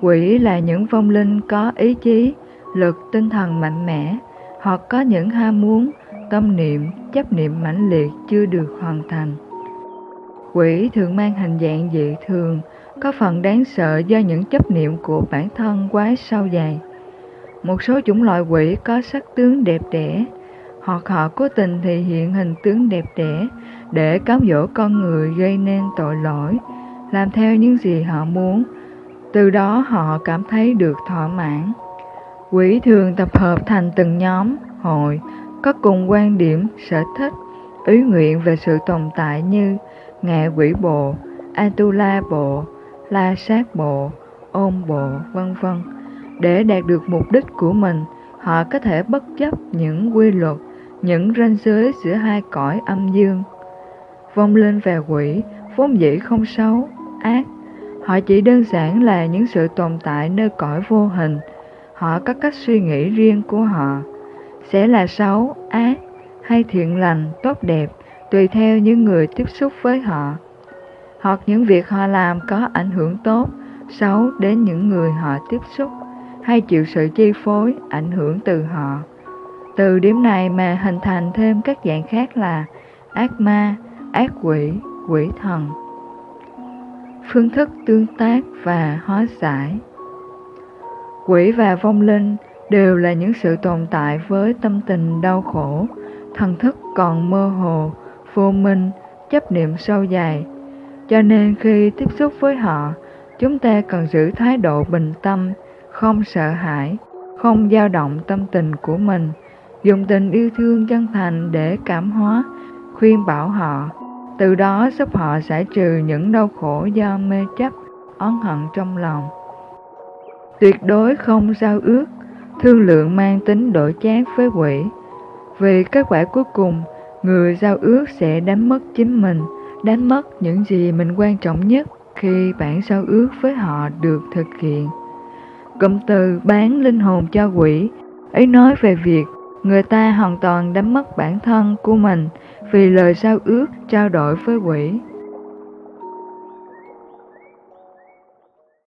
Quỷ là những vong linh có ý chí, lực tinh thần mạnh mẽ, hoặc có những ham muốn, tâm niệm, chấp niệm mãnh liệt chưa được hoàn thành. Quỷ thường mang hình dạng dị thường, có phần đáng sợ do những chấp niệm của bản thân quá sâu dày. Một số chủng loại quỷ có sắc tướng đẹp đẽ, hoặc họ cố tình thể hiện hình tướng đẹp đẽ để cám dỗ con người gây nên tội lỗi, làm theo những gì họ muốn, từ đó họ cảm thấy được thỏa mãn. Quỷ thường tập hợp thành từng nhóm, hội, có cùng quan điểm, sở thích, ý nguyện về sự tồn tại như ngạ quỷ bộ, Atula bộ, La sát bộ, ôn bộ, vân vân. Để đạt được mục đích của mình, họ có thể bất chấp những quy luật, những ranh giới giữa hai cõi âm dương. Vong linh và quỷ vốn dĩ không xấu, ác. Họ chỉ đơn giản là những sự tồn tại nơi cõi vô hình. Họ có cách suy nghĩ riêng của họ. Sẽ là xấu, ác hay thiện lành, tốt đẹp, tùy theo những người tiếp xúc với họ. Hoặc những việc họ làm có ảnh hưởng tốt, xấu đến những người họ tiếp xúc, hay chịu sự chi phối, ảnh hưởng từ họ. Từ điểm này mà hình thành thêm các dạng khác là ác ma, ác quỷ, quỷ thần. Phương thức tương tác và hóa giải. Quỷ và vong linh đều là những sự tồn tại với tâm tình đau khổ, thần thức còn mơ hồ, vô minh, chấp niệm sâu dài. Cho nên khi tiếp xúc với họ, chúng ta cần giữ thái độ bình tâm, không sợ hãi, không dao động tâm tình của mình, dùng tình yêu thương chân thành để cảm hóa, khuyên bảo họ, từ đó giúp họ giải trừ những đau khổ do mê chấp, oán hận trong lòng. Tuyệt đối không giao ước, thương lượng mang tính đổi chác với quỷ, vì kết quả cuối cùng, người giao ước sẽ đánh mất chính mình, đánh mất những gì mình quan trọng nhất khi bản giao ước với họ được thực hiện. Cụm từ bán linh hồn cho quỷ ấy nói về việc người ta hoàn toàn đánh mất bản thân của mình vì lời giao ước trao đổi với quỷ.